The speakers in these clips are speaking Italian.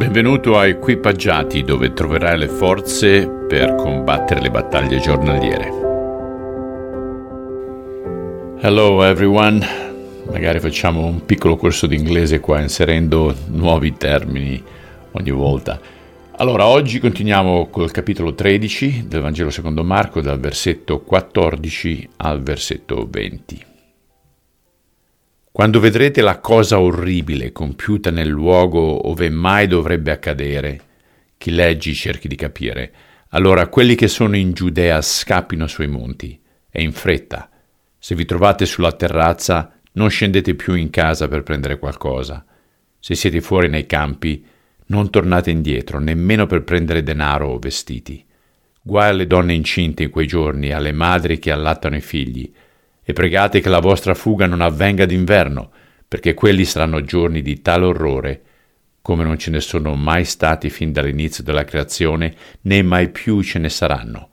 Benvenuto a Equipaggiati dove troverai le forze per combattere le battaglie giornaliere. Hello everyone, magari facciamo un piccolo corso di inglese qua inserendo nuovi termini ogni volta. Allora, oggi continuiamo col capitolo 13 del Vangelo secondo Marco dal versetto 14 al versetto 20. Quando vedrete la cosa orribile compiuta nel luogo ove mai dovrebbe accadere, chi leggi cerchi di capire, allora quelli che sono in Giudea scappino sui monti e in fretta. Se vi trovate sulla terrazza, non scendete più in casa per prendere qualcosa. Se siete fuori nei campi, non tornate indietro, nemmeno per prendere denaro o vestiti. Guai alle donne incinte in quei giorni, alle madri che allattano i figli, e pregate che la vostra fuga non avvenga d'inverno, perché quelli saranno giorni di tale orrore come non ce ne sono mai stati fin dall'inizio della creazione, né mai più ce ne saranno.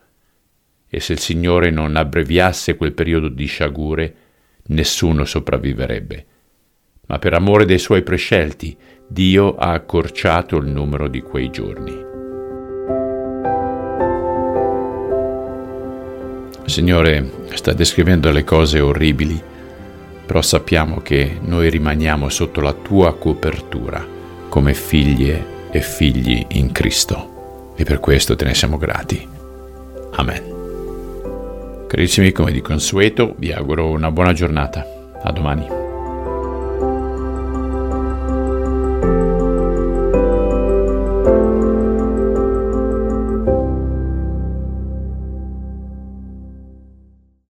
E se il Signore non abbreviasse quel periodo di sciagure, nessuno sopravviverebbe. Ma per amore dei suoi prescelti, Dio ha accorciato il numero di quei giorni. Signore sta descrivendo le cose orribili, però sappiamo che noi rimaniamo sotto la tua copertura come figlie e figli in Cristo e per questo te ne siamo grati. Amen. Carissimi, come di consueto, vi auguro una buona giornata. A domani.